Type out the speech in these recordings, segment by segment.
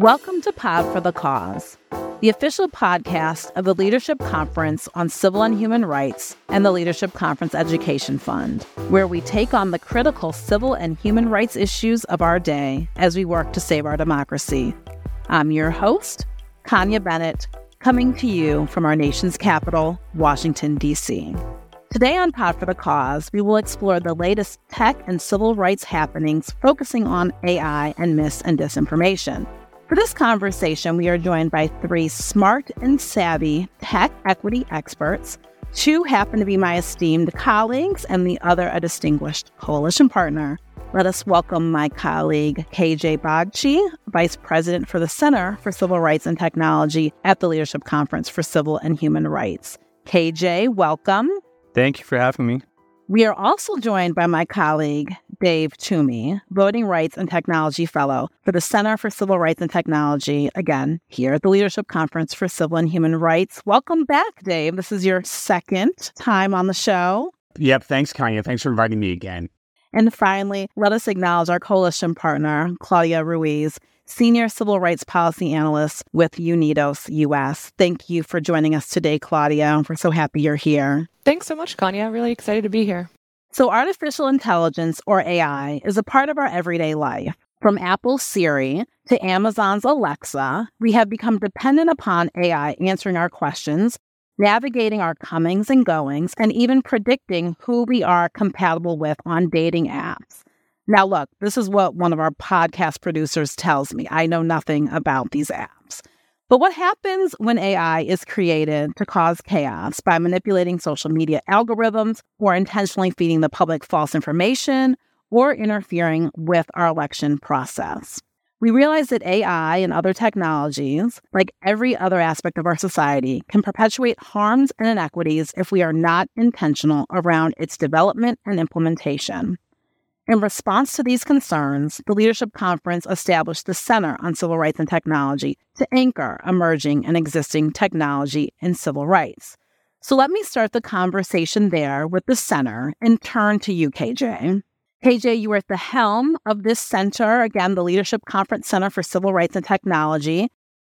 Welcome to Pod for the Cause, the official podcast of the Leadership Conference on Civil and Human Rights and the Leadership Conference Education Fund, where we take on the critical civil and human rights issues of our day as we work to save our democracy. I'm your host, Kanya Bennett, coming to you from our nation's capital, Washington, D.C. Today on Pod for the Cause, we will explore the latest tech and civil rights happenings focusing on AI and mis and disinformation. For this conversation, we are joined by three smart and savvy tech equity experts. Two happen to be my esteemed colleagues, and the other a distinguished coalition partner. Let us welcome my colleague, KJ Bagchi, Vice President for the Center for Civil Rights and Technology at the Leadership Conference for Civil and Human Rights. KJ, welcome. Thank you for having me. We are also joined by my colleague, Dave Toomey, Voting Rights and Technology Fellow for the Center for Civil Rights and Technology, again, here at the Leadership Conference for Civil and Human Rights. Welcome back, Dave. This is your second time on the show. Yep. Thanks, Kanya. Thanks for inviting me again. And finally, let us acknowledge our coalition partner, Claudia Ruiz, Senior Civil Rights Policy Analyst with UNIDOS US. Thank you for joining us today, Claudia. We're so happy you're here. Thanks so much, Kanya. Really excited to be here. So, artificial intelligence, or AI, is a part of our everyday life. From Apple's Siri to Amazon's Alexa, we have become dependent upon AI answering our questions, navigating our comings and goings, and even predicting who we are compatible with on dating apps. Now, look, this is what one of our podcast producers tells me. I know nothing about these apps. But what happens when AI is created to cause chaos by manipulating social media algorithms or intentionally feeding the public false information or interfering with our election process? We realize that AI and other technologies, like every other aspect of our society, can perpetuate harms and inequities if we are not intentional around its development and implementation. In response to these concerns, the Leadership Conference established the Center on Civil Rights and Technology to anchor emerging and existing technology and civil rights. So let me start the conversation there with the center and turn to you, KJ. KJ, you are at the helm of this center, again, the Leadership Conference Center for Civil Rights and Technology.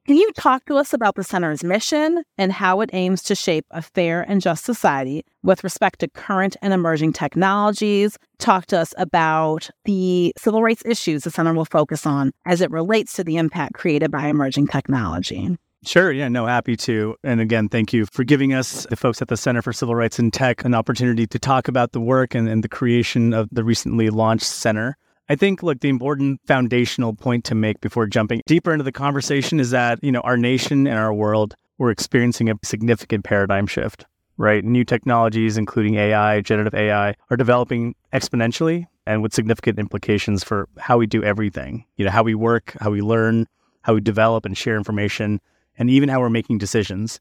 Can you talk to us about the center's mission and how it aims to shape a fair and just society with respect to current and emerging technologies? Talk to us about the civil rights issues the center will focus on as it relates to the impact created by emerging technology. Sure. Yeah, no, happy to. And again, thank you for giving us, the folks at the Center for Civil Rights and Tech, an opportunity to talk about the work and, and the creation of the recently launched center. I think, look, the important foundational point to make before jumping deeper into the conversation is that, you know, our nation and our world, we're experiencing a significant paradigm shift, right? New technologies, including AI, generative AI, are developing exponentially and with significant implications for how we do everything, you know, how we work, how we learn, how we develop and share information, and even how we're making decisions.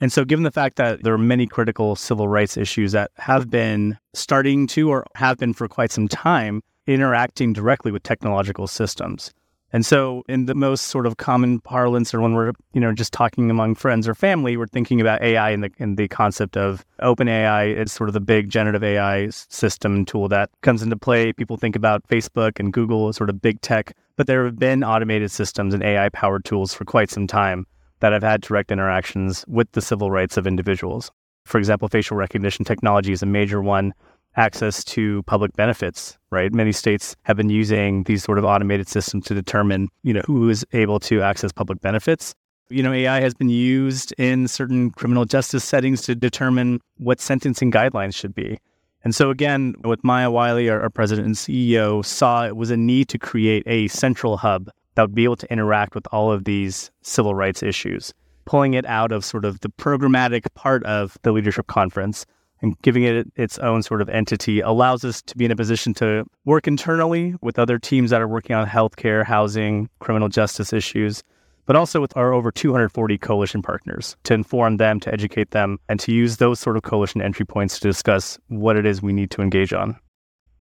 And so, given the fact that there are many critical civil rights issues that have been starting to or have been for quite some time, interacting directly with technological systems. And so, in the most sort of common parlance, or when we're you know just talking among friends or family, we're thinking about AI and the and the concept of open AI. It's sort of the big generative AI system tool that comes into play. People think about Facebook and Google as sort of big tech, but there have been automated systems and AI powered tools for quite some time that have had direct interactions with the civil rights of individuals. For example, facial recognition technology is a major one access to public benefits, right? Many states have been using these sort of automated systems to determine, you know, who is able to access public benefits. You know, AI has been used in certain criminal justice settings to determine what sentencing guidelines should be. And so again, with Maya Wiley, our, our president and CEO, saw it was a need to create a central hub that would be able to interact with all of these civil rights issues, pulling it out of sort of the programmatic part of the leadership conference and giving it its own sort of entity allows us to be in a position to work internally with other teams that are working on healthcare, housing, criminal justice issues, but also with our over 240 coalition partners to inform them, to educate them, and to use those sort of coalition entry points to discuss what it is we need to engage on.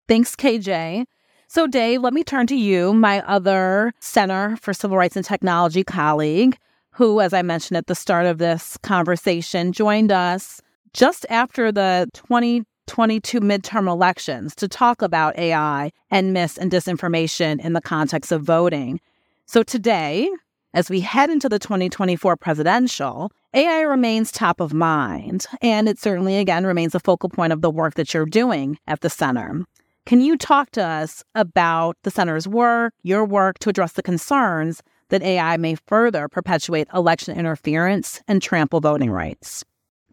Thanks, KJ. So, Dave, let me turn to you, my other Center for Civil Rights and Technology colleague, who, as I mentioned at the start of this conversation, joined us just after the 2022 midterm elections to talk about AI and mis and disinformation in the context of voting. So today, As we head into the 2024 presidential, AI remains top of mind, and it certainly again remains a focal point of the work that you're doing at the center. Can you talk to us about the center's work, your work to address the concerns that AI may further perpetuate election interference and trample voting rights?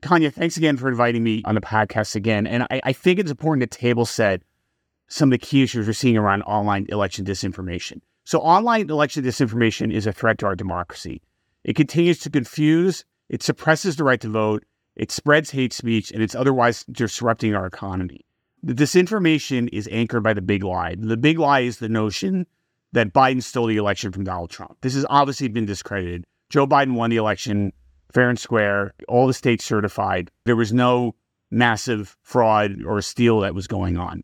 Kanya, thanks again for inviting me on the podcast again. And I, I think it's important to table set some of the key issues we're seeing around online election disinformation. So, online election disinformation is a threat to our democracy. It continues to confuse, it suppresses the right to vote, it spreads hate speech, and it's otherwise disrupting our economy. The disinformation is anchored by the big lie. The big lie is the notion that Biden stole the election from Donald Trump. This has obviously been discredited. Joe Biden won the election fair and square, all the states certified. There was no massive fraud or steal that was going on.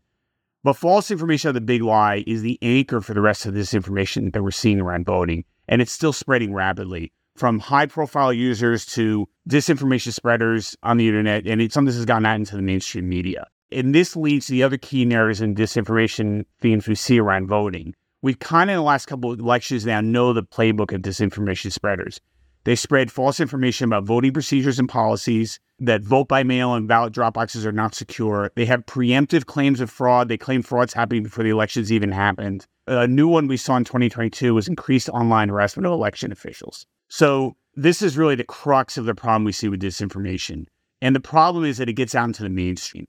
But false information of the big lie is the anchor for the rest of this information that we're seeing around voting. And it's still spreading rapidly from high profile users to disinformation spreaders on the internet. And it, some of this has gotten out into the mainstream media. And this leads to the other key narratives and disinformation themes we see around voting. We've kind of in the last couple of elections now know the playbook of disinformation spreaders. They spread false information about voting procedures and policies, that vote by mail and ballot drop boxes are not secure. They have preemptive claims of fraud. They claim fraud's happening before the elections even happened. A new one we saw in 2022 was increased online harassment of election officials. So this is really the crux of the problem we see with disinformation. And the problem is that it gets out into the mainstream.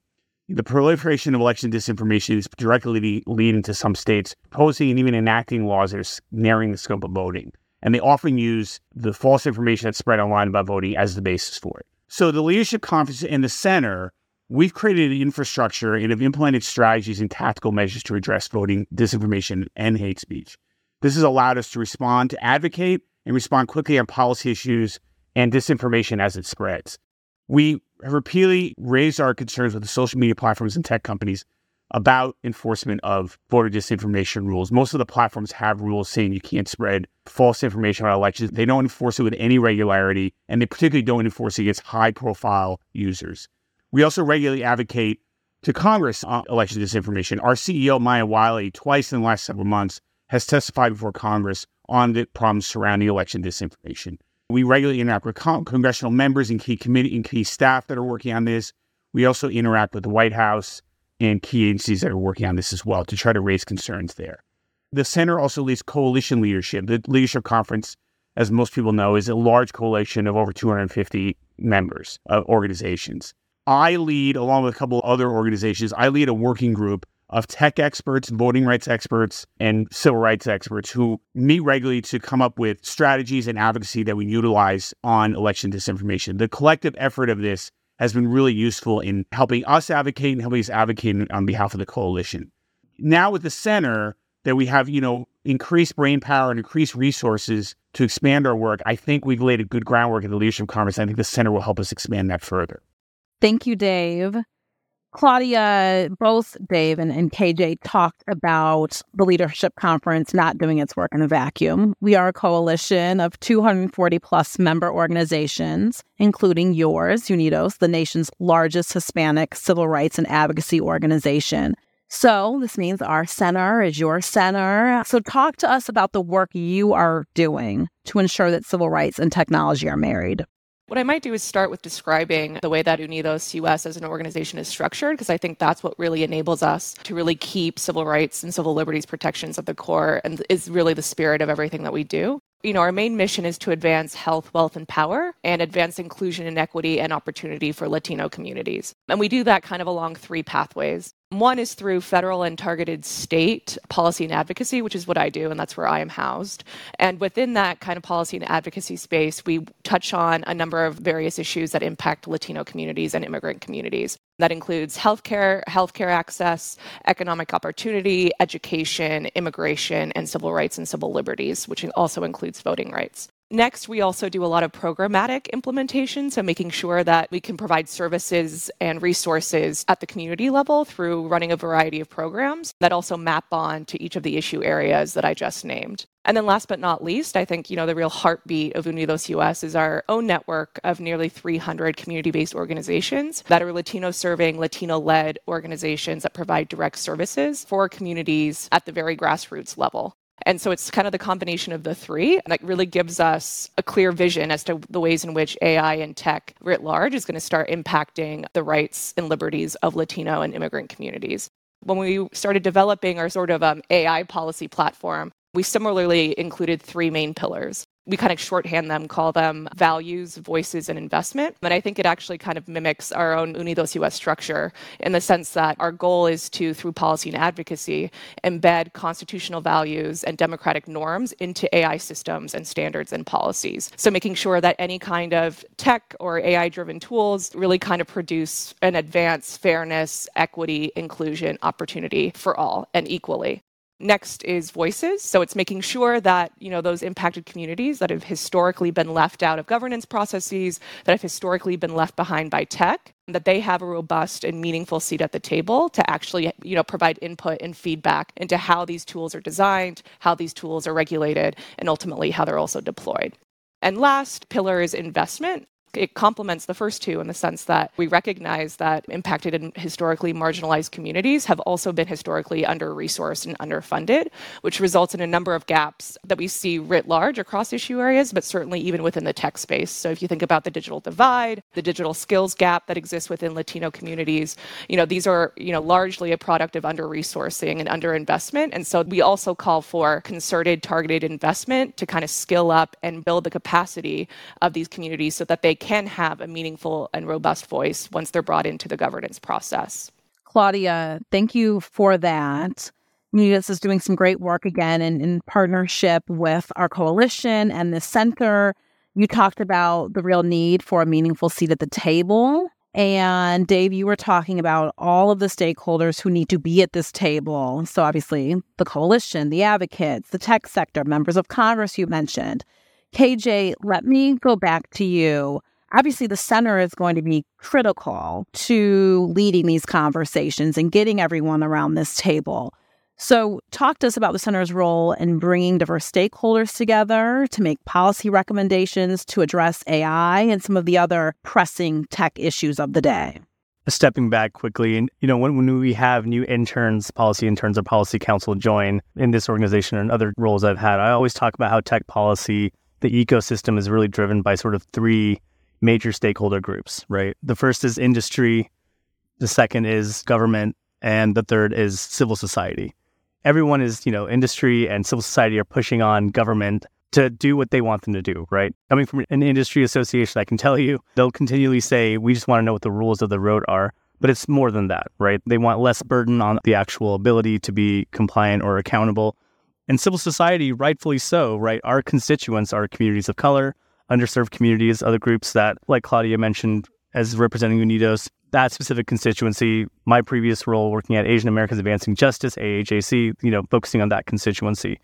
The proliferation of election disinformation is directly leading to some states posing and even enacting laws that are narrowing the scope of voting and they often use the false information that's spread online about voting as the basis for it. So the leadership conference in the center, we've created an infrastructure and have implemented strategies and tactical measures to address voting disinformation and hate speech. This has allowed us to respond, to advocate, and respond quickly on policy issues and disinformation as it spreads. We have repeatedly raised our concerns with the social media platforms and tech companies about enforcement of voter disinformation rules. Most of the platforms have rules saying you can't spread false information about elections. They don't enforce it with any regularity, and they particularly don't enforce it against high profile users. We also regularly advocate to Congress on election disinformation. Our CEO, Maya Wiley, twice in the last several months, has testified before Congress on the problems surrounding election disinformation. We regularly interact with con- congressional members and key committee and key staff that are working on this. We also interact with the White House and key agencies that are working on this as well to try to raise concerns there. The center also leads coalition leadership. The leadership conference, as most people know, is a large coalition of over 250 members of organizations. I lead, along with a couple other organizations, I lead a working group of tech experts, voting rights experts, and civil rights experts who meet regularly to come up with strategies and advocacy that we utilize on election disinformation. The collective effort of this has been really useful in helping us advocate and helping us advocate on behalf of the coalition. Now with the center that we have, you know, increased brain power and increased resources to expand our work, I think we've laid a good groundwork at the leadership conference. I think the center will help us expand that further. Thank you, Dave. Claudia, both Dave and, and KJ talked about the leadership conference not doing its work in a vacuum. We are a coalition of 240 plus member organizations, including yours, Unidos, the nation's largest Hispanic civil rights and advocacy organization. So, this means our center is your center. So, talk to us about the work you are doing to ensure that civil rights and technology are married. What I might do is start with describing the way that Unidos US as an organization is structured, because I think that's what really enables us to really keep civil rights and civil liberties protections at the core and is really the spirit of everything that we do. You know, our main mission is to advance health, wealth, and power and advance inclusion and equity and opportunity for Latino communities. And we do that kind of along three pathways. One is through federal and targeted state policy and advocacy, which is what I do, and that's where I am housed. And within that kind of policy and advocacy space, we touch on a number of various issues that impact Latino communities and immigrant communities. That includes healthcare, healthcare access, economic opportunity, education, immigration, and civil rights and civil liberties, which also includes voting rights. Next, we also do a lot of programmatic implementation, so making sure that we can provide services and resources at the community level through running a variety of programs that also map on to each of the issue areas that I just named. And then last but not least, I think, you know, the real heartbeat of Unidos US is our own network of nearly 300 community-based organizations that are Latino serving, Latino-led organizations that provide direct services for communities at the very grassroots level. And so it's kind of the combination of the three that really gives us a clear vision as to the ways in which AI and tech writ large is going to start impacting the rights and liberties of Latino and immigrant communities. When we started developing our sort of um, AI policy platform, we similarly included three main pillars we kind of shorthand them, call them values, voices, and investment. And I think it actually kind of mimics our own Unidos US structure in the sense that our goal is to, through policy and advocacy, embed constitutional values and democratic norms into AI systems and standards and policies. So making sure that any kind of tech or AI driven tools really kind of produce and advance fairness, equity, inclusion, opportunity for all and equally. Next is voices. So it's making sure that, you know, those impacted communities that have historically been left out of governance processes, that have historically been left behind by tech, that they have a robust and meaningful seat at the table to actually, you know, provide input and feedback into how these tools are designed, how these tools are regulated, and ultimately how they're also deployed. And last pillar is investment it complements the first two in the sense that we recognize that impacted and historically marginalized communities have also been historically under resourced and underfunded, which results in a number of gaps that we see writ large across issue areas, but certainly even within the tech space. So if you think about the digital divide, the digital skills gap that exists within Latino communities, you know, these are, you know, largely a product of under resourcing and underinvestment. And so we also call for concerted, targeted investment to kind of skill up and build the capacity of these communities so that they can have a meaningful and robust voice once they're brought into the governance process. Claudia, thank you for that. Unidos is doing some great work again in, in partnership with our coalition and the center. You talked about the real need for a meaningful seat at the table. And Dave, you were talking about all of the stakeholders who need to be at this table. So, obviously, the coalition, the advocates, the tech sector, members of Congress, you mentioned. KJ, let me go back to you. Obviously, the center is going to be critical to leading these conversations and getting everyone around this table. So, talk to us about the center's role in bringing diverse stakeholders together to make policy recommendations to address AI and some of the other pressing tech issues of the day. Stepping back quickly, and you know, when, when we have new interns, policy interns, or policy counsel join in this organization and other roles I've had, I always talk about how tech policy, the ecosystem, is really driven by sort of three major stakeholder groups, right? The first is industry, the second is government, and the third is civil society. Everyone is, you know, industry and civil society are pushing on government to do what they want them to do, right? Coming from an industry association, I can tell you, they'll continually say, we just want to know what the rules of the road are. But it's more than that, right? They want less burden on the actual ability to be compliant or accountable. And civil society, rightfully so, right? Our constituents are communities of color, underserved communities, other groups that, like Claudia mentioned, as representing Unidos, that specific constituency. My previous role working at Asian Americans Advancing Justice, AAJC, you know, focusing on that constituency.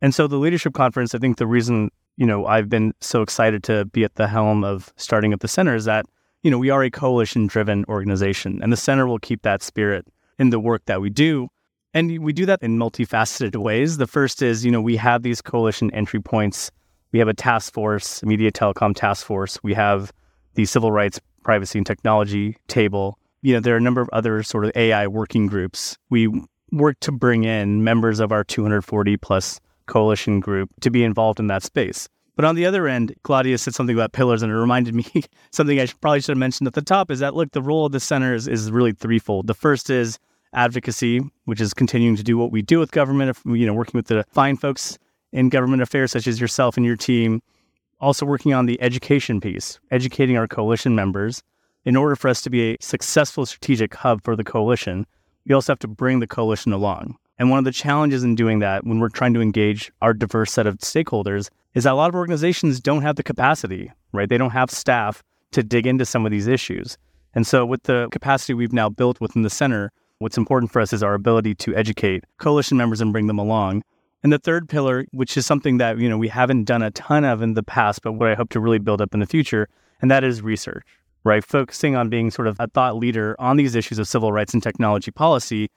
And so the leadership conference, I think the reason, you know, I've been so excited to be at the helm of starting up the center is that, you know, we are a coalition driven organization and the center will keep that spirit in the work that we do. And we do that in multifaceted ways. The first is, you know, we have these coalition entry points we have a task force, media telecom task force. We have the civil rights, privacy, and technology table. You know, there are a number of other sort of AI working groups. We work to bring in members of our 240 plus coalition group to be involved in that space. But on the other end, Claudia said something about pillars, and it reminded me something I should, probably should have mentioned at the top is that look, the role of the center is, is really threefold. The first is advocacy, which is continuing to do what we do with government, you know, working with the fine folks in government affairs, such as yourself and your team, also working on the education piece, educating our coalition members. In order for us to be a successful strategic hub for the coalition, we also have to bring the coalition along. And one of the challenges in doing that when we're trying to engage our diverse set of stakeholders is that a lot of organizations don't have the capacity, right? They don't have staff to dig into some of these issues. And so, with the capacity we've now built within the center, what's important for us is our ability to educate coalition members and bring them along and the third pillar, which is something that, you know, we haven't done a ton of in the past, but what I hope to really build up in the future, and that is research, right? Focusing on being sort of a thought leader on these issues of civil rights and technology policy.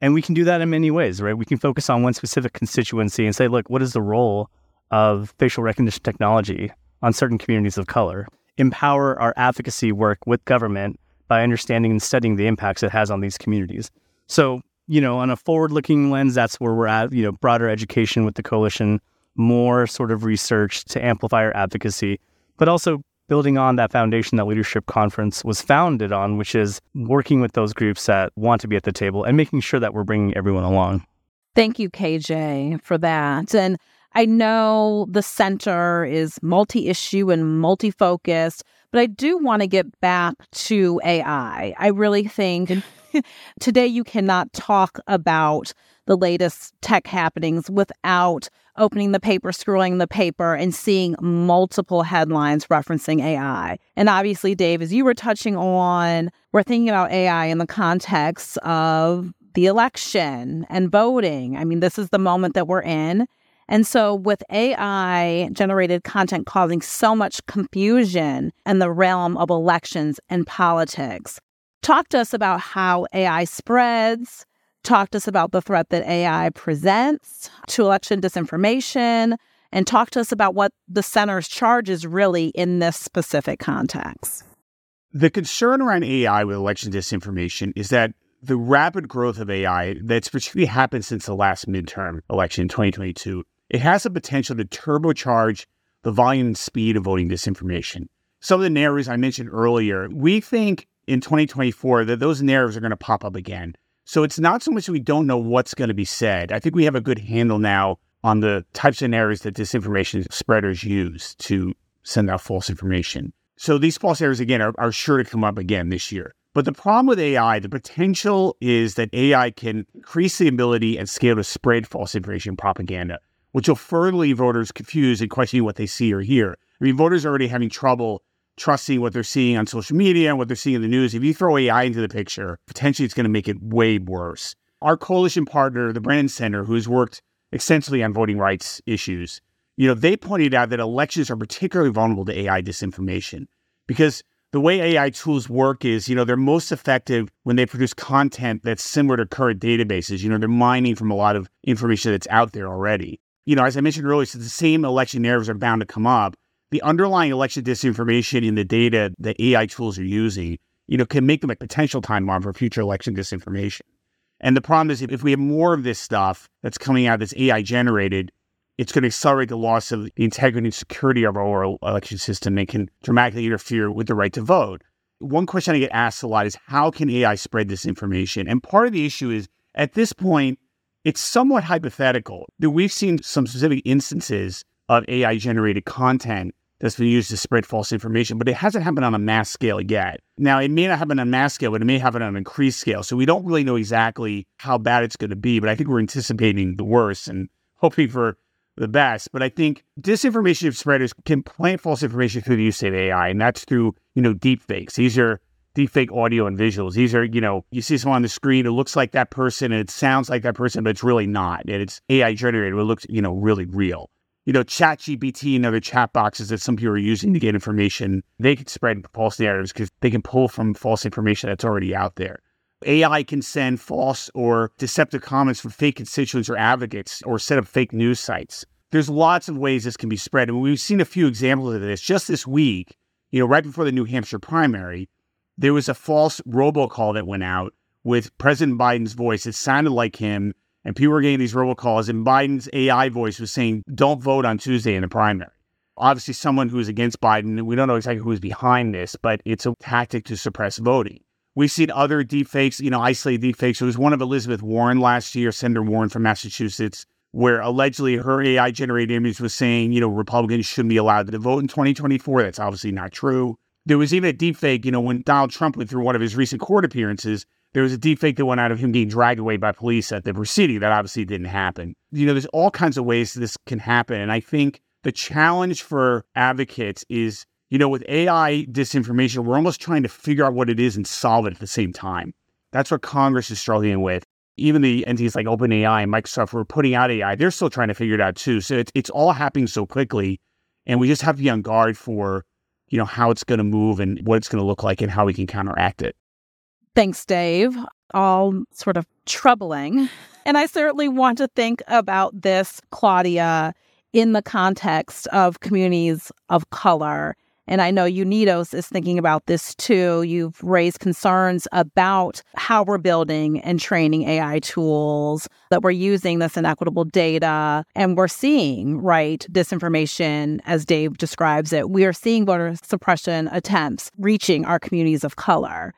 And we can do that in many ways, right? We can focus on one specific constituency and say, look, what is the role of facial recognition technology on certain communities of color? Empower our advocacy work with government by understanding and studying the impacts it has on these communities. So you know, on a forward-looking lens, that's where we're at. You know, broader education with the coalition, more sort of research to amplify our advocacy, but also building on that foundation that Leadership Conference was founded on, which is working with those groups that want to be at the table and making sure that we're bringing everyone along. Thank you, KJ, for that. And I know the center is multi issue and multi focused, but I do want to get back to AI. I really think today you cannot talk about the latest tech happenings without opening the paper, scrolling the paper, and seeing multiple headlines referencing AI. And obviously, Dave, as you were touching on, we're thinking about AI in the context of the election and voting. I mean, this is the moment that we're in. And so, with AI generated content causing so much confusion in the realm of elections and politics, talk to us about how AI spreads. Talk to us about the threat that AI presents to election disinformation, and talk to us about what the center's charge is really in this specific context. The concern around AI with election disinformation is that the rapid growth of AI that's particularly happened since the last midterm election in 2022 it has the potential to turbocharge the volume and speed of voting disinformation. Some of the narratives I mentioned earlier, we think in 2024 that those narratives are going to pop up again. So it's not so much that we don't know what's going to be said. I think we have a good handle now on the types of narratives that disinformation spreaders use to send out false information. So these false narratives, again, are, are sure to come up again this year. But the problem with AI, the potential is that AI can increase the ability and scale to spread false information propaganda which will further leave voters confused and questioning what they see or hear. I mean, voters are already having trouble trusting what they're seeing on social media and what they're seeing in the news. If you throw AI into the picture, potentially it's going to make it way worse. Our coalition partner, the Brennan Center, who has worked extensively on voting rights issues, you know, they pointed out that elections are particularly vulnerable to AI disinformation because the way AI tools work is, you know, they're most effective when they produce content that's similar to current databases. You know, they're mining from a lot of information that's out there already you know, as I mentioned earlier, so the same election narratives are bound to come up. The underlying election disinformation in the data that AI tools are using, you know, can make them a potential time bomb for future election disinformation. And the problem is, if we have more of this stuff that's coming out that's AI generated, it's going to accelerate the loss of the integrity and security of our election system and can dramatically interfere with the right to vote. One question I get asked a lot is how can AI spread this information? And part of the issue is at this point, it's somewhat hypothetical. That we've seen some specific instances of AI generated content that's been used to spread false information, but it hasn't happened on a mass scale yet. Now, it may not happen on a mass scale, but it may happen on an increased scale. So we don't really know exactly how bad it's going to be, but I think we're anticipating the worst and hoping for the best. But I think disinformation spreaders can plant false information through the use of AI, and that's through, you know, deep fakes. These are deepfake audio and visuals. These are, you know, you see someone on the screen, it looks like that person, and it sounds like that person, but it's really not. And it's AI generated, it looks, you know, really real. You know, ChatGPT and other chat boxes that some people are using to get information, they can spread false narratives because they can pull from false information that's already out there. AI can send false or deceptive comments from fake constituents or advocates or set up fake news sites. There's lots of ways this can be spread. And we've seen a few examples of this just this week, you know, right before the New Hampshire primary there was a false robocall that went out with President Biden's voice. It sounded like him, and people were getting these robocalls, and Biden's AI voice was saying, "Don't vote on Tuesday in the primary." Obviously, someone who is against Biden, we don't know exactly who is behind this, but it's a tactic to suppress voting. We've seen other deepfakes, you know, isolated deepfakes. There was one of Elizabeth Warren last year, Senator Warren from Massachusetts, where allegedly her AI generated image was saying, you know, Republicans shouldn't be allowed to vote in 2024. That's obviously not true. There was even a deepfake, you know, when Donald Trump went through one of his recent court appearances, there was a deep fake that went out of him being dragged away by police at the proceeding. That obviously didn't happen. You know, there's all kinds of ways this can happen. And I think the challenge for advocates is, you know, with AI disinformation, we're almost trying to figure out what it is and solve it at the same time. That's what Congress is struggling with. Even the entities like OpenAI and Microsoft were putting out AI, they're still trying to figure it out too. So it's, it's all happening so quickly. And we just have to be on guard for you know, how it's going to move and what it's going to look like and how we can counteract it. Thanks, Dave. All sort of troubling. And I certainly want to think about this, Claudia, in the context of communities of color And I know UNIDOS is thinking about this too. You've raised concerns about how we're building and training AI tools, that we're using this inequitable data, and we're seeing, right, disinformation as Dave describes it. We are seeing voter suppression attempts reaching our communities of color.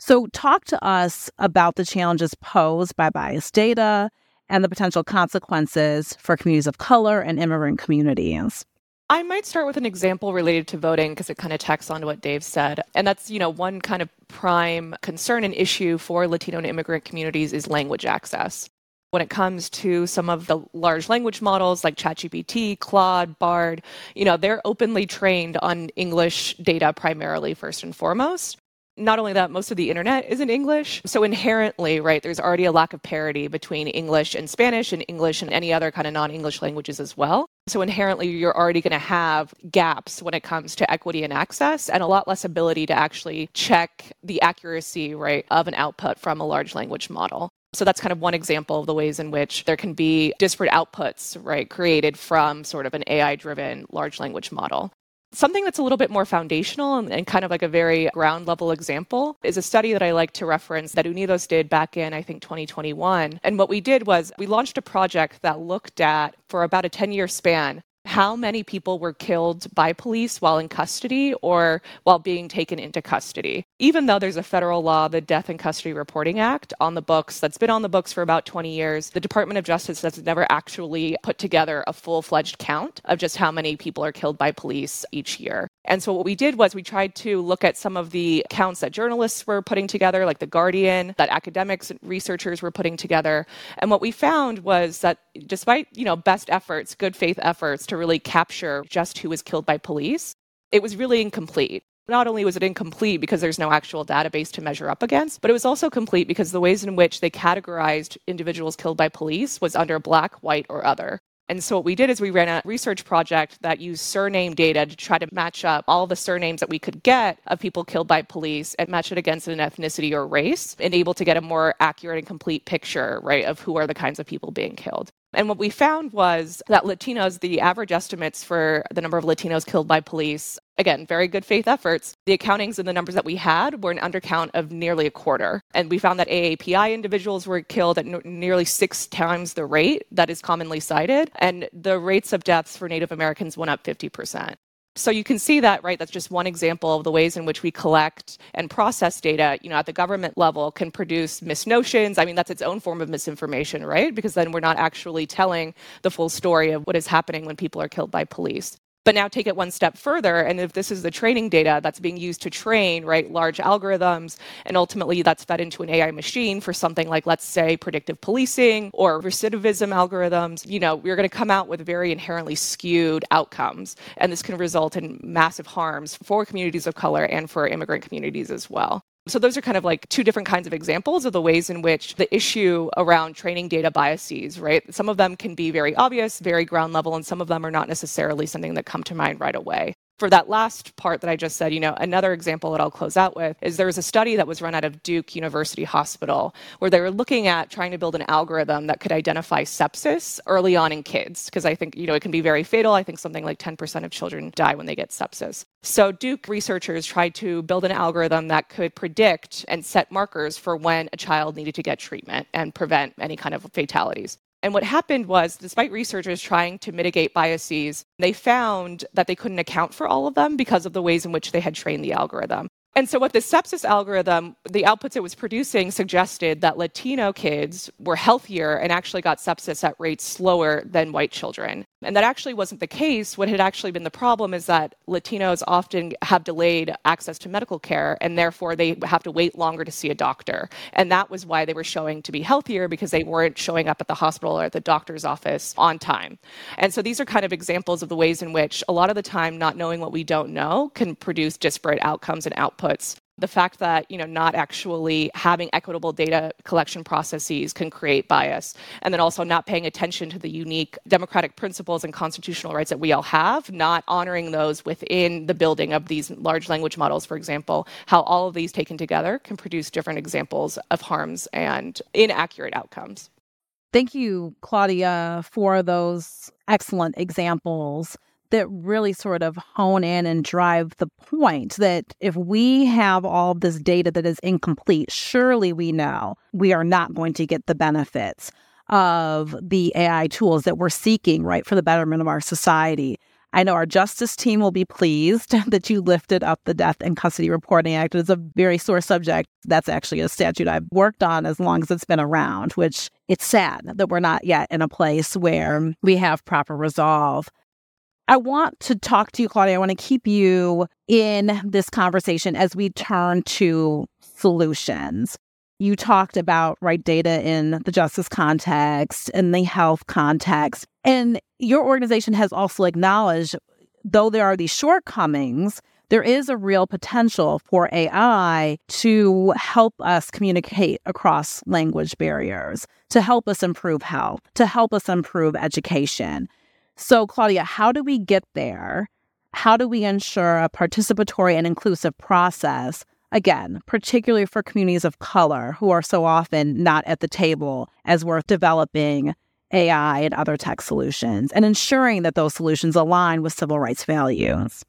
So, talk to us about the challenges posed by biased data and the potential consequences for communities of color and immigrant communities. I might start with an example related to voting because it kind of tacks on to what Dave said. And that's, you know, one kind of prime concern and issue for Latino and immigrant communities is language access. When it comes to some of the large language models like ChatGPT, Claude, Bard, you know, they're openly trained on English data primarily first and foremost not only that, most of the internet is in English. So inherently, right, there's already a lack of parity between English and Spanish and English and any other kind of non English languages as well. So inherently, you're already going to have gaps when it comes to equity and access and a lot less ability to actually check the accuracy, right, of an output from a large language model. So that's kind of one example of the ways in which there can be disparate outputs, right, created from sort of an AI driven large language model. Something that's a little bit more foundational and, and, kind of like a very ground level example is a study that I like to reference that Unidos did back in, I think, 2021. And what we did was we launched a project that looked at, for about a 10 year span, how many people were killed by police while in custody or while being taken into custody. Even though there's a federal law, the Death in Custody Reporting Act, on the books that's been on the books for about 20 years, the Department of Justice has never actually put together a full fledged count of just how many people are killed by police each year. And so what we did was we tried to look at some of the counts that journalists were putting together, like The Guardian, that academics and researchers were putting together. And what we found was that despite, you know, best efforts, good faith efforts to really capture just who was killed by police, it was really incomplete. Not only was it incomplete because there's no actual database to measure up against, but it was also complete because the ways in which they categorized individuals killed by police was under black, white, or other. And so what we did is we ran a research project that used surname data to try to match up all the surnames that we could get of people killed by police and match it against an ethnicity or race and able to get a more accurate and complete picture, right, of who are the kinds of people being killed. And what we found was that Latinos, the average estimates for the number of Latinos killed by police, again, very good faith efforts. The accountings and the numbers that we had were an undercount of nearly a quarter. And we found that AAPI individuals were killed at nearly six times the rate that is commonly cited. And the rates of deaths for Native Americans went up 50%. So you can see that, right? That's just one example of the ways in which we collect and process data, you know, at the government level can produce misnotions. I mean, that's its own form of misinformation, right? Because then we're not actually telling the full story of what is happening when people are killed by police. But now take it one step further, and if this is the training data that's being used to train, right, large algorithms, and ultimately that's fed into an AI machine for something like, let's say, predictive policing or recidivism algorithms, you know, we're going to come out with very inherently skewed outcomes. And this can result in massive harms for communities of color and for immigrant communities as well. So, those are kind of like two different kinds of examples of the ways in which the issue around training data biases, right? Some of them can be very obvious, very ground level, and some of them are not necessarily something that come to mind right away for that last part that I just said, you know, another example that I'll close out with is there was a study that was run out of Duke University Hospital where they were looking at trying to build an algorithm that could identify sepsis early on in kids because I think, you know, it can be very fatal. I think something like 10% of children die when they get sepsis. So Duke researchers tried to build an algorithm that could predict and set markers for when a child needed to get treatment and prevent any kind of fatalities. And what happened was, despite researchers trying to mitigate biases, they found that they couldn't account for all of them because of the ways in which they had trained the algorithm. And so, what the sepsis algorithm, the outputs it was producing suggested that Latino kids were healthier and actually got sepsis at rates slower than white children. And that actually wasn't the case. What had actually been the problem is that Latinos often have delayed access to medical care, and therefore they have to wait longer to see a doctor. And that was why they were showing to be healthier because they weren't showing up at the hospital or at the doctor's office on time. And so these are kind of examples of the ways in which a lot of the time not knowing what we don't know can produce disparate outcomes and outputs the fact that you know not actually having equitable data collection processes can create bias. And then also not paying attention to the unique democratic principles and constitutional rights that we all have not honoring those within the building of these large language models for example. How all of these taken together can produce different examples of harms and inaccurate outcomes. Thank you claudia for those excellent examples that really sort of hone in and drive the point that if we have all this data that is incomplete, surely we know we are not going to get the benefits of the AI tools that we're seeking, right, for the betterment of our society. I know our justice team will be pleased that you lifted up the Death in Custody Reporting Act. It's a very sore subject. That's actually a statute I've worked on as long as it's been around, which it's sad that we're not yet in a place where we have proper resolve. I want to talk to you, Claudia. I want to keep you in this conversation as we turn to solutions. You talked about right data in the justice context and the health context. And your organization has also acknowledged, though there are these shortcomings, there is a real potential for AI to help us communicate across language barriers, to help us improve health, to help us improve education. So, Claudia, how do we get there? How do we ensure a participatory and inclusive process? Again, particularly for communities of color who are so often not at the table as we're developing AI and other tech solutions and ensuring that those solutions align with civil rights values.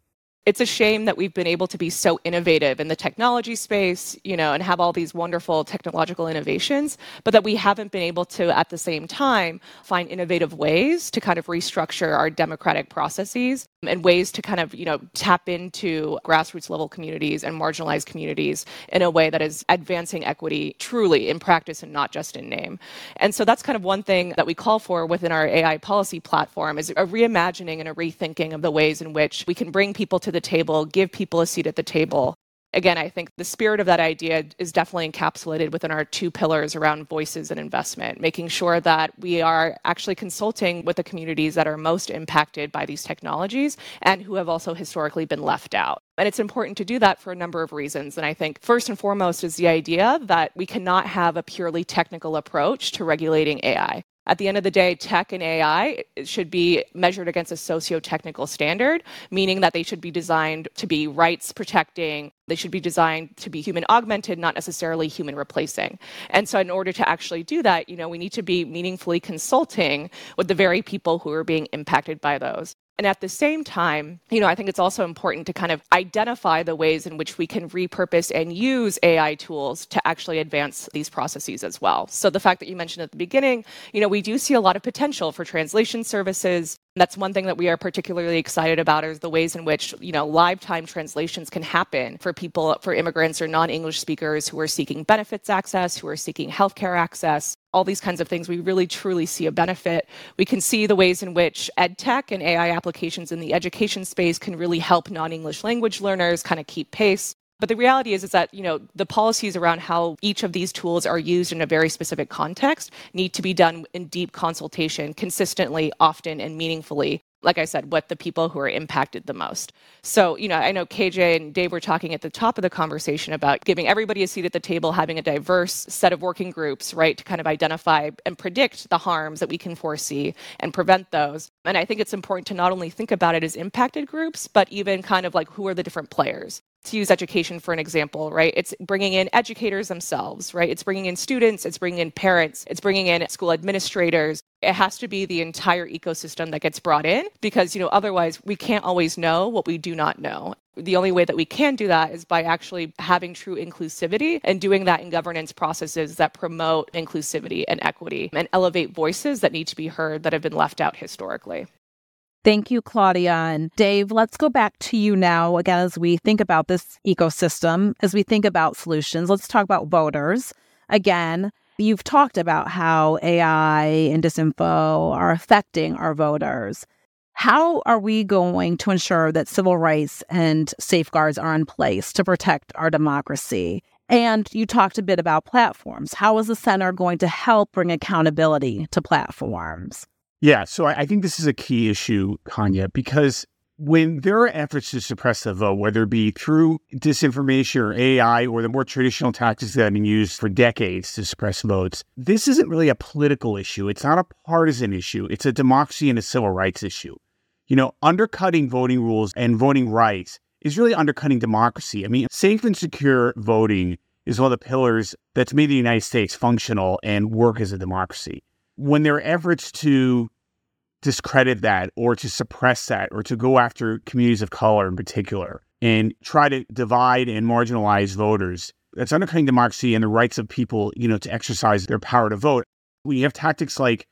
It's a shame that we've been able to be so innovative in the technology space, you know, and have all these wonderful technological innovations, but that we haven't been able to, at the same time, find innovative ways to kind of restructure our democratic processes and ways to kind of, you know, tap into grassroots level communities and marginalized communities in a way that is advancing equity truly in practice and not just in name. And so that's kind of one thing that we call for within our AI policy platform is a reimagining and a rethinking of the ways in which we can bring people to the table, give people a seat at the table. Again, I think the spirit of that idea is definitely encapsulated within our two pillars around voices and investment, making sure that we are actually consulting with the communities that are most impacted by these technologies and who have also historically been left out. And it's important to do that for a number of reasons. And I think first and foremost is the idea that we cannot have a purely technical approach to regulating AI at the end of the day, tech and AI should be measured against a socio-technical standard, meaning that they should be designed to be rights protecting. They should be designed to be human augmented, not necessarily human replacing. And so, in order to actually do that, you know, we need to be meaningfully consulting with the very people who are being impacted by those. And at the same time, you know, I think it's also important to kind of identify the ways in which we can repurpose and use AI tools to actually advance these processes as well. So the fact that you mentioned at the beginning, you know, we do see a lot of potential for translation services. That's one thing that we are particularly excited about is the ways in which, you know, live time translations can happen for people, for immigrants or non-English speakers who are seeking benefits access, who are seeking healthcare access, all these kinds of things, we really truly see a benefit. We can see the ways in which ed tech and AI applications in the education space can really help non English language learners kind of keep pace. But the reality is, is that you know the policies around how each of these tools are used in a very specific context need to be done in deep consultation, consistently, often, and meaningfully like I said, with the people who are impacted the most. So, you know, I know KJ and Dave were talking at the top of the conversation about giving everybody a seat at the table, having a diverse set of working groups, right, to kind of identify and predict the harms that we can foresee and prevent those. And I think it's important to not only think about it as impacted groups, but even kind of like who are the different players to use education for an example, right? It's bringing in educators themselves, right? It's bringing in students, it's bringing in parents, it's bringing in school administrators. It has to be the entire ecosystem that gets brought in because, you know, otherwise we can't always know what we do not know. The only way that we can do that is by actually having true inclusivity and doing that in governance processes that promote inclusivity and equity and elevate voices that need to be heard that have been left out historically. Thank you, Claudia. And Dave, let's go back to you now again as we think about this ecosystem, as we think about solutions. Let's talk about voters. Again, you've talked about how AI and disinfo are affecting our voters. How are we going to ensure that civil rights and safeguards are in place to protect our democracy? And you talked a bit about platforms. How is the center going to help bring accountability to platforms? Yeah, so I, think this is a key issue, Kanya, because when there are efforts to suppress the vote, whether it be through disinformation or AI or the more traditional tactics that have been used for decades to suppress votes, this isn't really a political issue. It's not a partisan issue. It's a democracy and a civil rights issue. You know, undercutting voting rules and voting rights is really undercutting democracy. I mean, safe and secure voting is one of the pillars that's made the United States functional and work as a democracy when there are efforts to discredit that or to suppress that or to go after communities of color in particular and try to divide and marginalize voters. That's undercutting democracy and the rights of people, you know, to exercise their power to vote. You have tactics like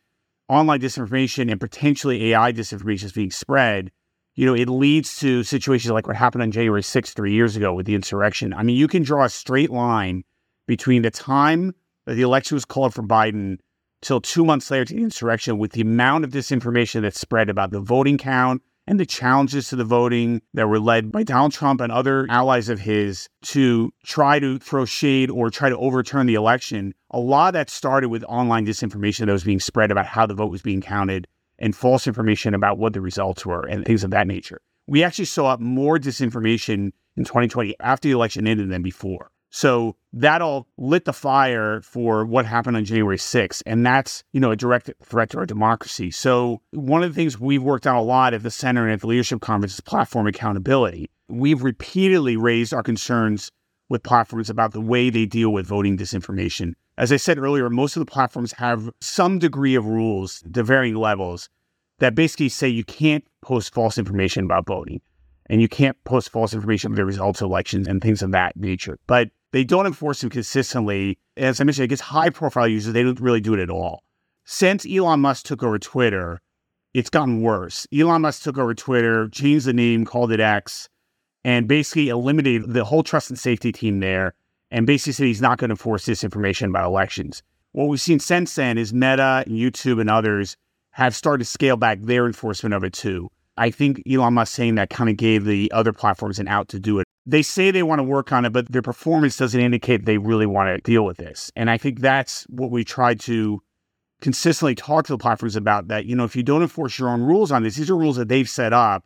online disinformation and potentially AI disinformation is being spread, you know, it leads to situations like what happened on January 6th, three years ago with the insurrection. I mean, you can draw a straight line between the time that the election was called for Biden till two months later to the insurrection with the amount of disinformation that spread about the voting count and the challenges to the voting that were led by Donald Trump and other allies of his to try to throw shade or try to overturn the election. A lot of that started with online disinformation that was being spread about how the vote was being counted and false information about what the results were and things of that nature. We actually saw more disinformation in 2020 after the election ended than before. So that all lit the fire for what happened on January 6th. And that's, you know, a direct threat to our democracy. So one of the things we've worked on a lot at the center and at the leadership conference is platform accountability. We've repeatedly raised our concerns with platforms about the way they deal with voting disinformation. As I said earlier, most of the platforms have some degree of rules to varying levels that basically say you can't post false information about voting and you can't post false information about the results of elections and things of that nature. But they don't enforce them consistently. As I mentioned, I guess high profile users, they don't really do it at all. Since Elon Musk took over Twitter, it's gotten worse. Elon Musk took over Twitter, changed the name, called it X, and basically eliminated the whole trust and safety team there, and basically said he's not going to enforce this information about elections. What we've seen since then is Meta and YouTube and others have started to scale back their enforcement of it too. I think Elon Musk saying that kind of gave the other platforms an out to do it. They say they want to work on it, but their performance doesn't indicate they really want to deal with this. And I think that's what we try to consistently talk to the platforms about that, you know, if you don't enforce your own rules on this, these are rules that they've set up.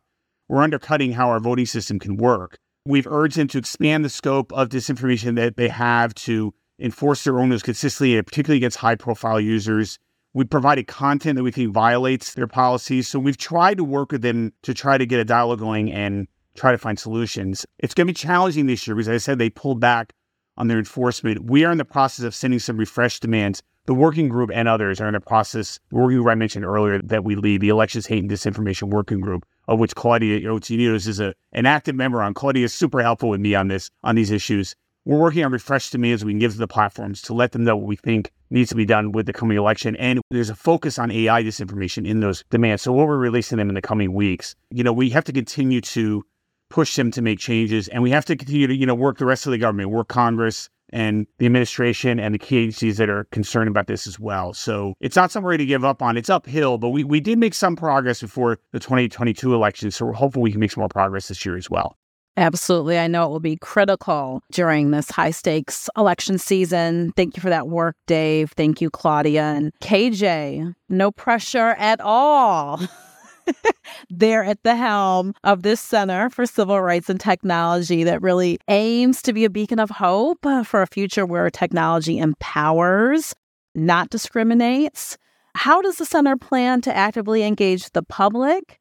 We're undercutting how our voting system can work. We've urged them to expand the scope of disinformation that they have to enforce their own rules consistently, particularly against high profile users we provided content that we think violates their policies. So we've tried to work with them to try to get a dialogue going and try to find solutions. It's going to be challenging this year because, as I said, they pulled back on their enforcement. We are in the process of sending some refreshed demands. The working group and others are in the process, the working group I mentioned earlier that we lead, the Elections Hate and Disinformation Working Group, of which Claudia Otsunidos is a, an active member on. Claudia is super helpful with me on this, on these issues. We're working on refreshed demands we can give to the platforms to let them know what we think needs to be done with the coming election. And there's a focus on AI disinformation in those demands. So what we'll be releasing them in the coming weeks. You know, we have to continue to push them to make changes and we have to continue to, you know, work the rest of the government, work Congress and the administration and the key agencies that are concerned about this as well. So it's not something we're to give up on. It's uphill, but we, we did make some progress before the 2022 election. So we're hopeful we can make some more progress this year as well. Absolutely. I know it will be critical during this high stakes election season. Thank you for that work, Dave. Thank you, Claudia. And KJ, no pressure at all. there at the helm of this Center for Civil Rights and Technology that really aims to be a beacon of hope for a future where technology empowers, not discriminates. How does the center plan to actively engage the public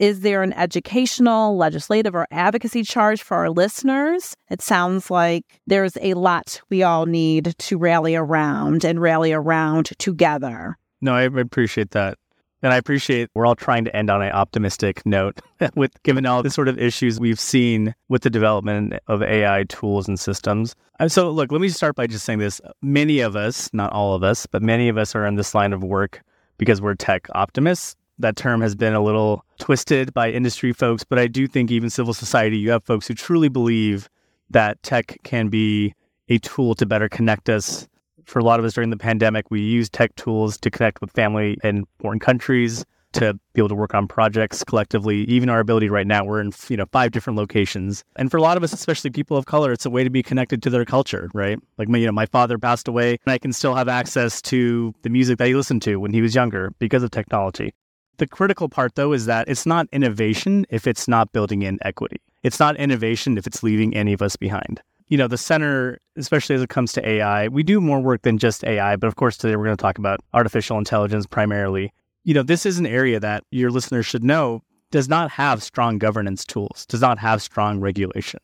is there an educational, legislative, or advocacy charge for our listeners? It sounds like there's a lot we all need to rally around and rally around together. No, I appreciate that. And I appreciate we're all trying to end on an optimistic note with given all the sort of issues we've seen with the development of AI tools and systems. So, look, let me start by just saying this. Many of us, not all of us, but many of us are in this line of work because we're tech optimists that term has been a little twisted by industry folks, but I do think even civil society, you have folks who truly believe that tech can be a tool to better connect us. For a lot of us during the pandemic, we use tech tools to connect with family in foreign countries, to be able to work on projects collectively. Even our ability right now, we're in you know five different locations, and for a lot of us, especially people of color, it's a way to be connected to their culture, right? Like my, you know, my father passed away, and I can still have access to the music that he listened to when he was younger because of technology. The critical part, though, is that it's not innovation if it's not building in equity. It's not innovation if it's leaving any of us behind. You know, the center, especially as it comes to AI, we do more work than just AI. But of course, today we're going to talk about artificial intelligence primarily. You know, this is an area that your listeners should know does not have strong governance tools, does not have strong regulation.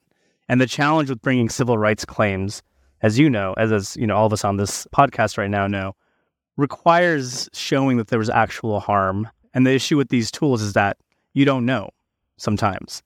And the challenge with bringing civil rights claims, as you know, as, as you know, all of us on this podcast right now know, requires showing that there was actual harm And the issue with these tools is that you don't know sometimes.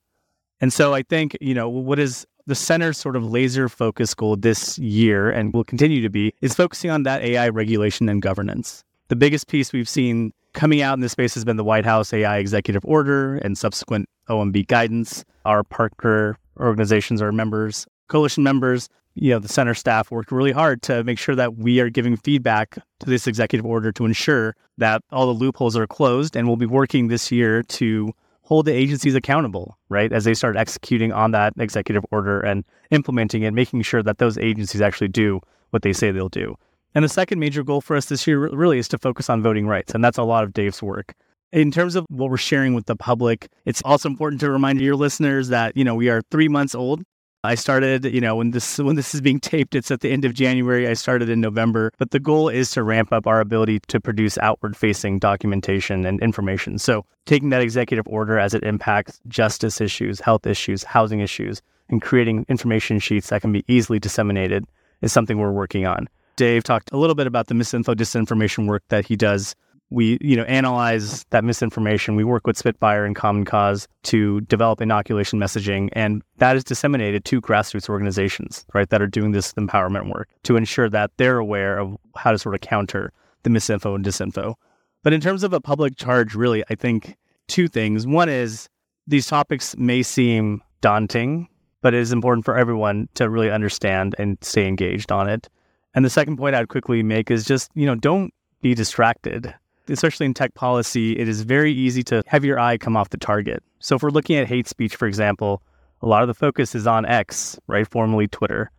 And so I think, you know, what is the center's sort of laser focus goal this year and will continue to be is focusing on that AI regulation and governance. The biggest piece we've seen coming out in this space has been the White House AI executive order and subsequent OMB guidance. Our partner organizations, our members, coalition members, you know, the center staff worked really hard to make sure that we are giving feedback to this executive order to ensure that all the loopholes are closed. And we'll be working this year to hold the agencies accountable, right? As they start executing on that executive order and implementing it, making sure that those agencies actually do what they say they'll do. And the second major goal for us this year really is to focus on voting rights. And that's a lot of Dave's work. In terms of what we're sharing with the public, it's also important to remind your listeners that, you know, we are three months old I started, you know, when this when this is being taped, it's at the end of January. I started in November, but the goal is to ramp up our ability to produce outward-facing documentation and information. So, taking that executive order as it impacts justice issues, health issues, housing issues, and creating information sheets that can be easily disseminated is something we're working on. Dave talked a little bit about the misinfo disinformation work that he does we you know analyze that misinformation. We work with spitfire and common cause to develop inoculation messaging and that is disseminated to grassroots organizations right that are doing this empowerment work to ensure that they're aware of how to sort of counter the misinfo and disinfo. But in terms of a public charge really i think two things. One is these topics may seem daunting but it is important for everyone to really understand and stay engaged on it. And the second point i'd quickly make is just you know don't be distracted especially in tech policy, it is very easy to have your eye come off the target. So if we're looking at hate speech, for example, a lot of the focus is on X, right, formerly Twitter.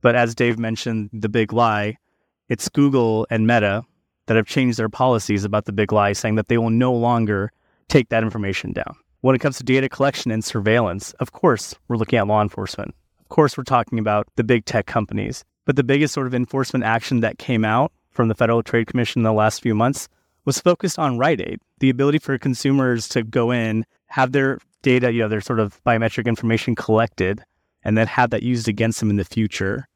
But as Dave mentioned, the big lie, it's Google and Meta that have changed their policies about the big lie, saying that they will no longer take that information down. When it comes to data collection and surveillance, of course, we're looking at law enforcement. Of course, we're talking about the big tech companies. But the biggest sort of enforcement action that came out from the Federal Trade Commission in the last few months was focused on Rite Aid, the ability for consumers to go in, have their data, you know, their sort of biometric information collected, and then have that used against them in the future.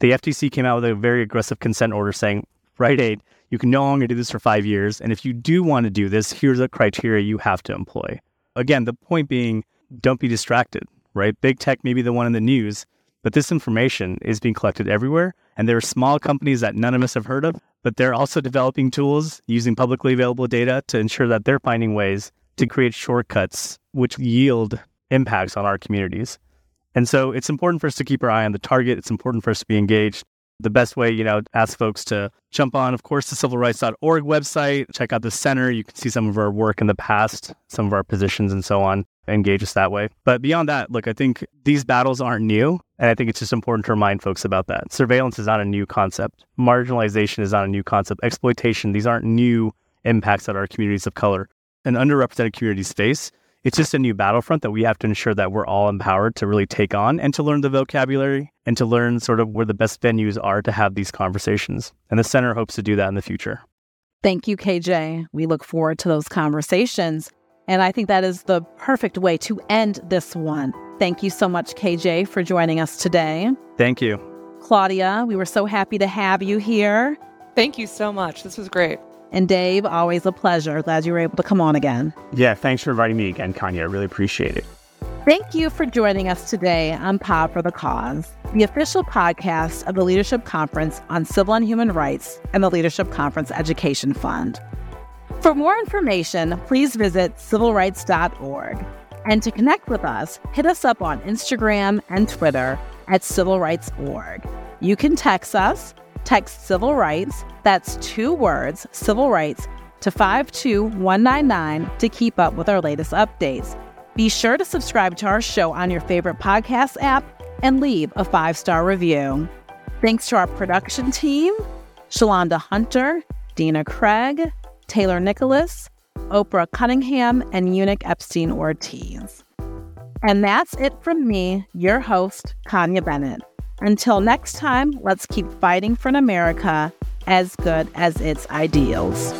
The FTC came out with a very aggressive consent order saying, Rite Aid, you can no longer do this for five years. And if you do want to do this, here's a criteria you have to employ. Again, the point being, don't be distracted, right? Big tech may be the one in the news, but this information is being collected everywhere. And there are small companies that none of us have heard of, but they're also developing tools using publicly available data to ensure that they're finding ways to create shortcuts which yield impacts on our communities. And so it's important for us to keep our eye on the target. It's important for us to be engaged. The best way, you know, ask folks to jump on, of course, the civilrights.org website, check out the center. You can see some of our work in the past, some of our positions and so on engage us that way. But beyond that, look, I think these battles aren't new. And I think it's just important to remind folks about that. Surveillance is not a new concept. Marginalization is not a new concept. Exploitation, these aren't new impacts that our communities of color and underrepresented communities face. It's just a new battlefront that we have to ensure that we're all empowered to really take on and to learn the vocabulary and to learn sort of where the best venues are to have these conversations. And the center hopes to do that in the future. Thank you, KJ. We look forward to those conversations. And I think that is the perfect way to end this one. Thank you so much, KJ, for joining us today. Thank you. Claudia, we were so happy to have you here. Thank you so much. This was great. And Dave, always a pleasure. Glad you were able to come on again. Yeah, thanks for inviting me again, Kanya. I really appreciate it. Thank you for joining us today on Pod for the Cause, the official podcast of the Leadership Conference on Civil and Human Rights and the Leadership Conference Education Fund. For more information, please visit civilrights.org. And to connect with us, hit us up on Instagram and Twitter at civilrights.org. You can text us, text civil rights, that's two words, civil rights, to 52199 to keep up with our latest updates. Be sure to subscribe to our show on your favorite podcast app and leave a five star review. Thanks to our production team, Shalonda Hunter, Dina Craig, Taylor Nicholas, Oprah Cunningham, and Eunuch Epstein Ortiz. And that's it from me, your host, Kanya Bennett. Until next time, let's keep fighting for an America as good as its ideals.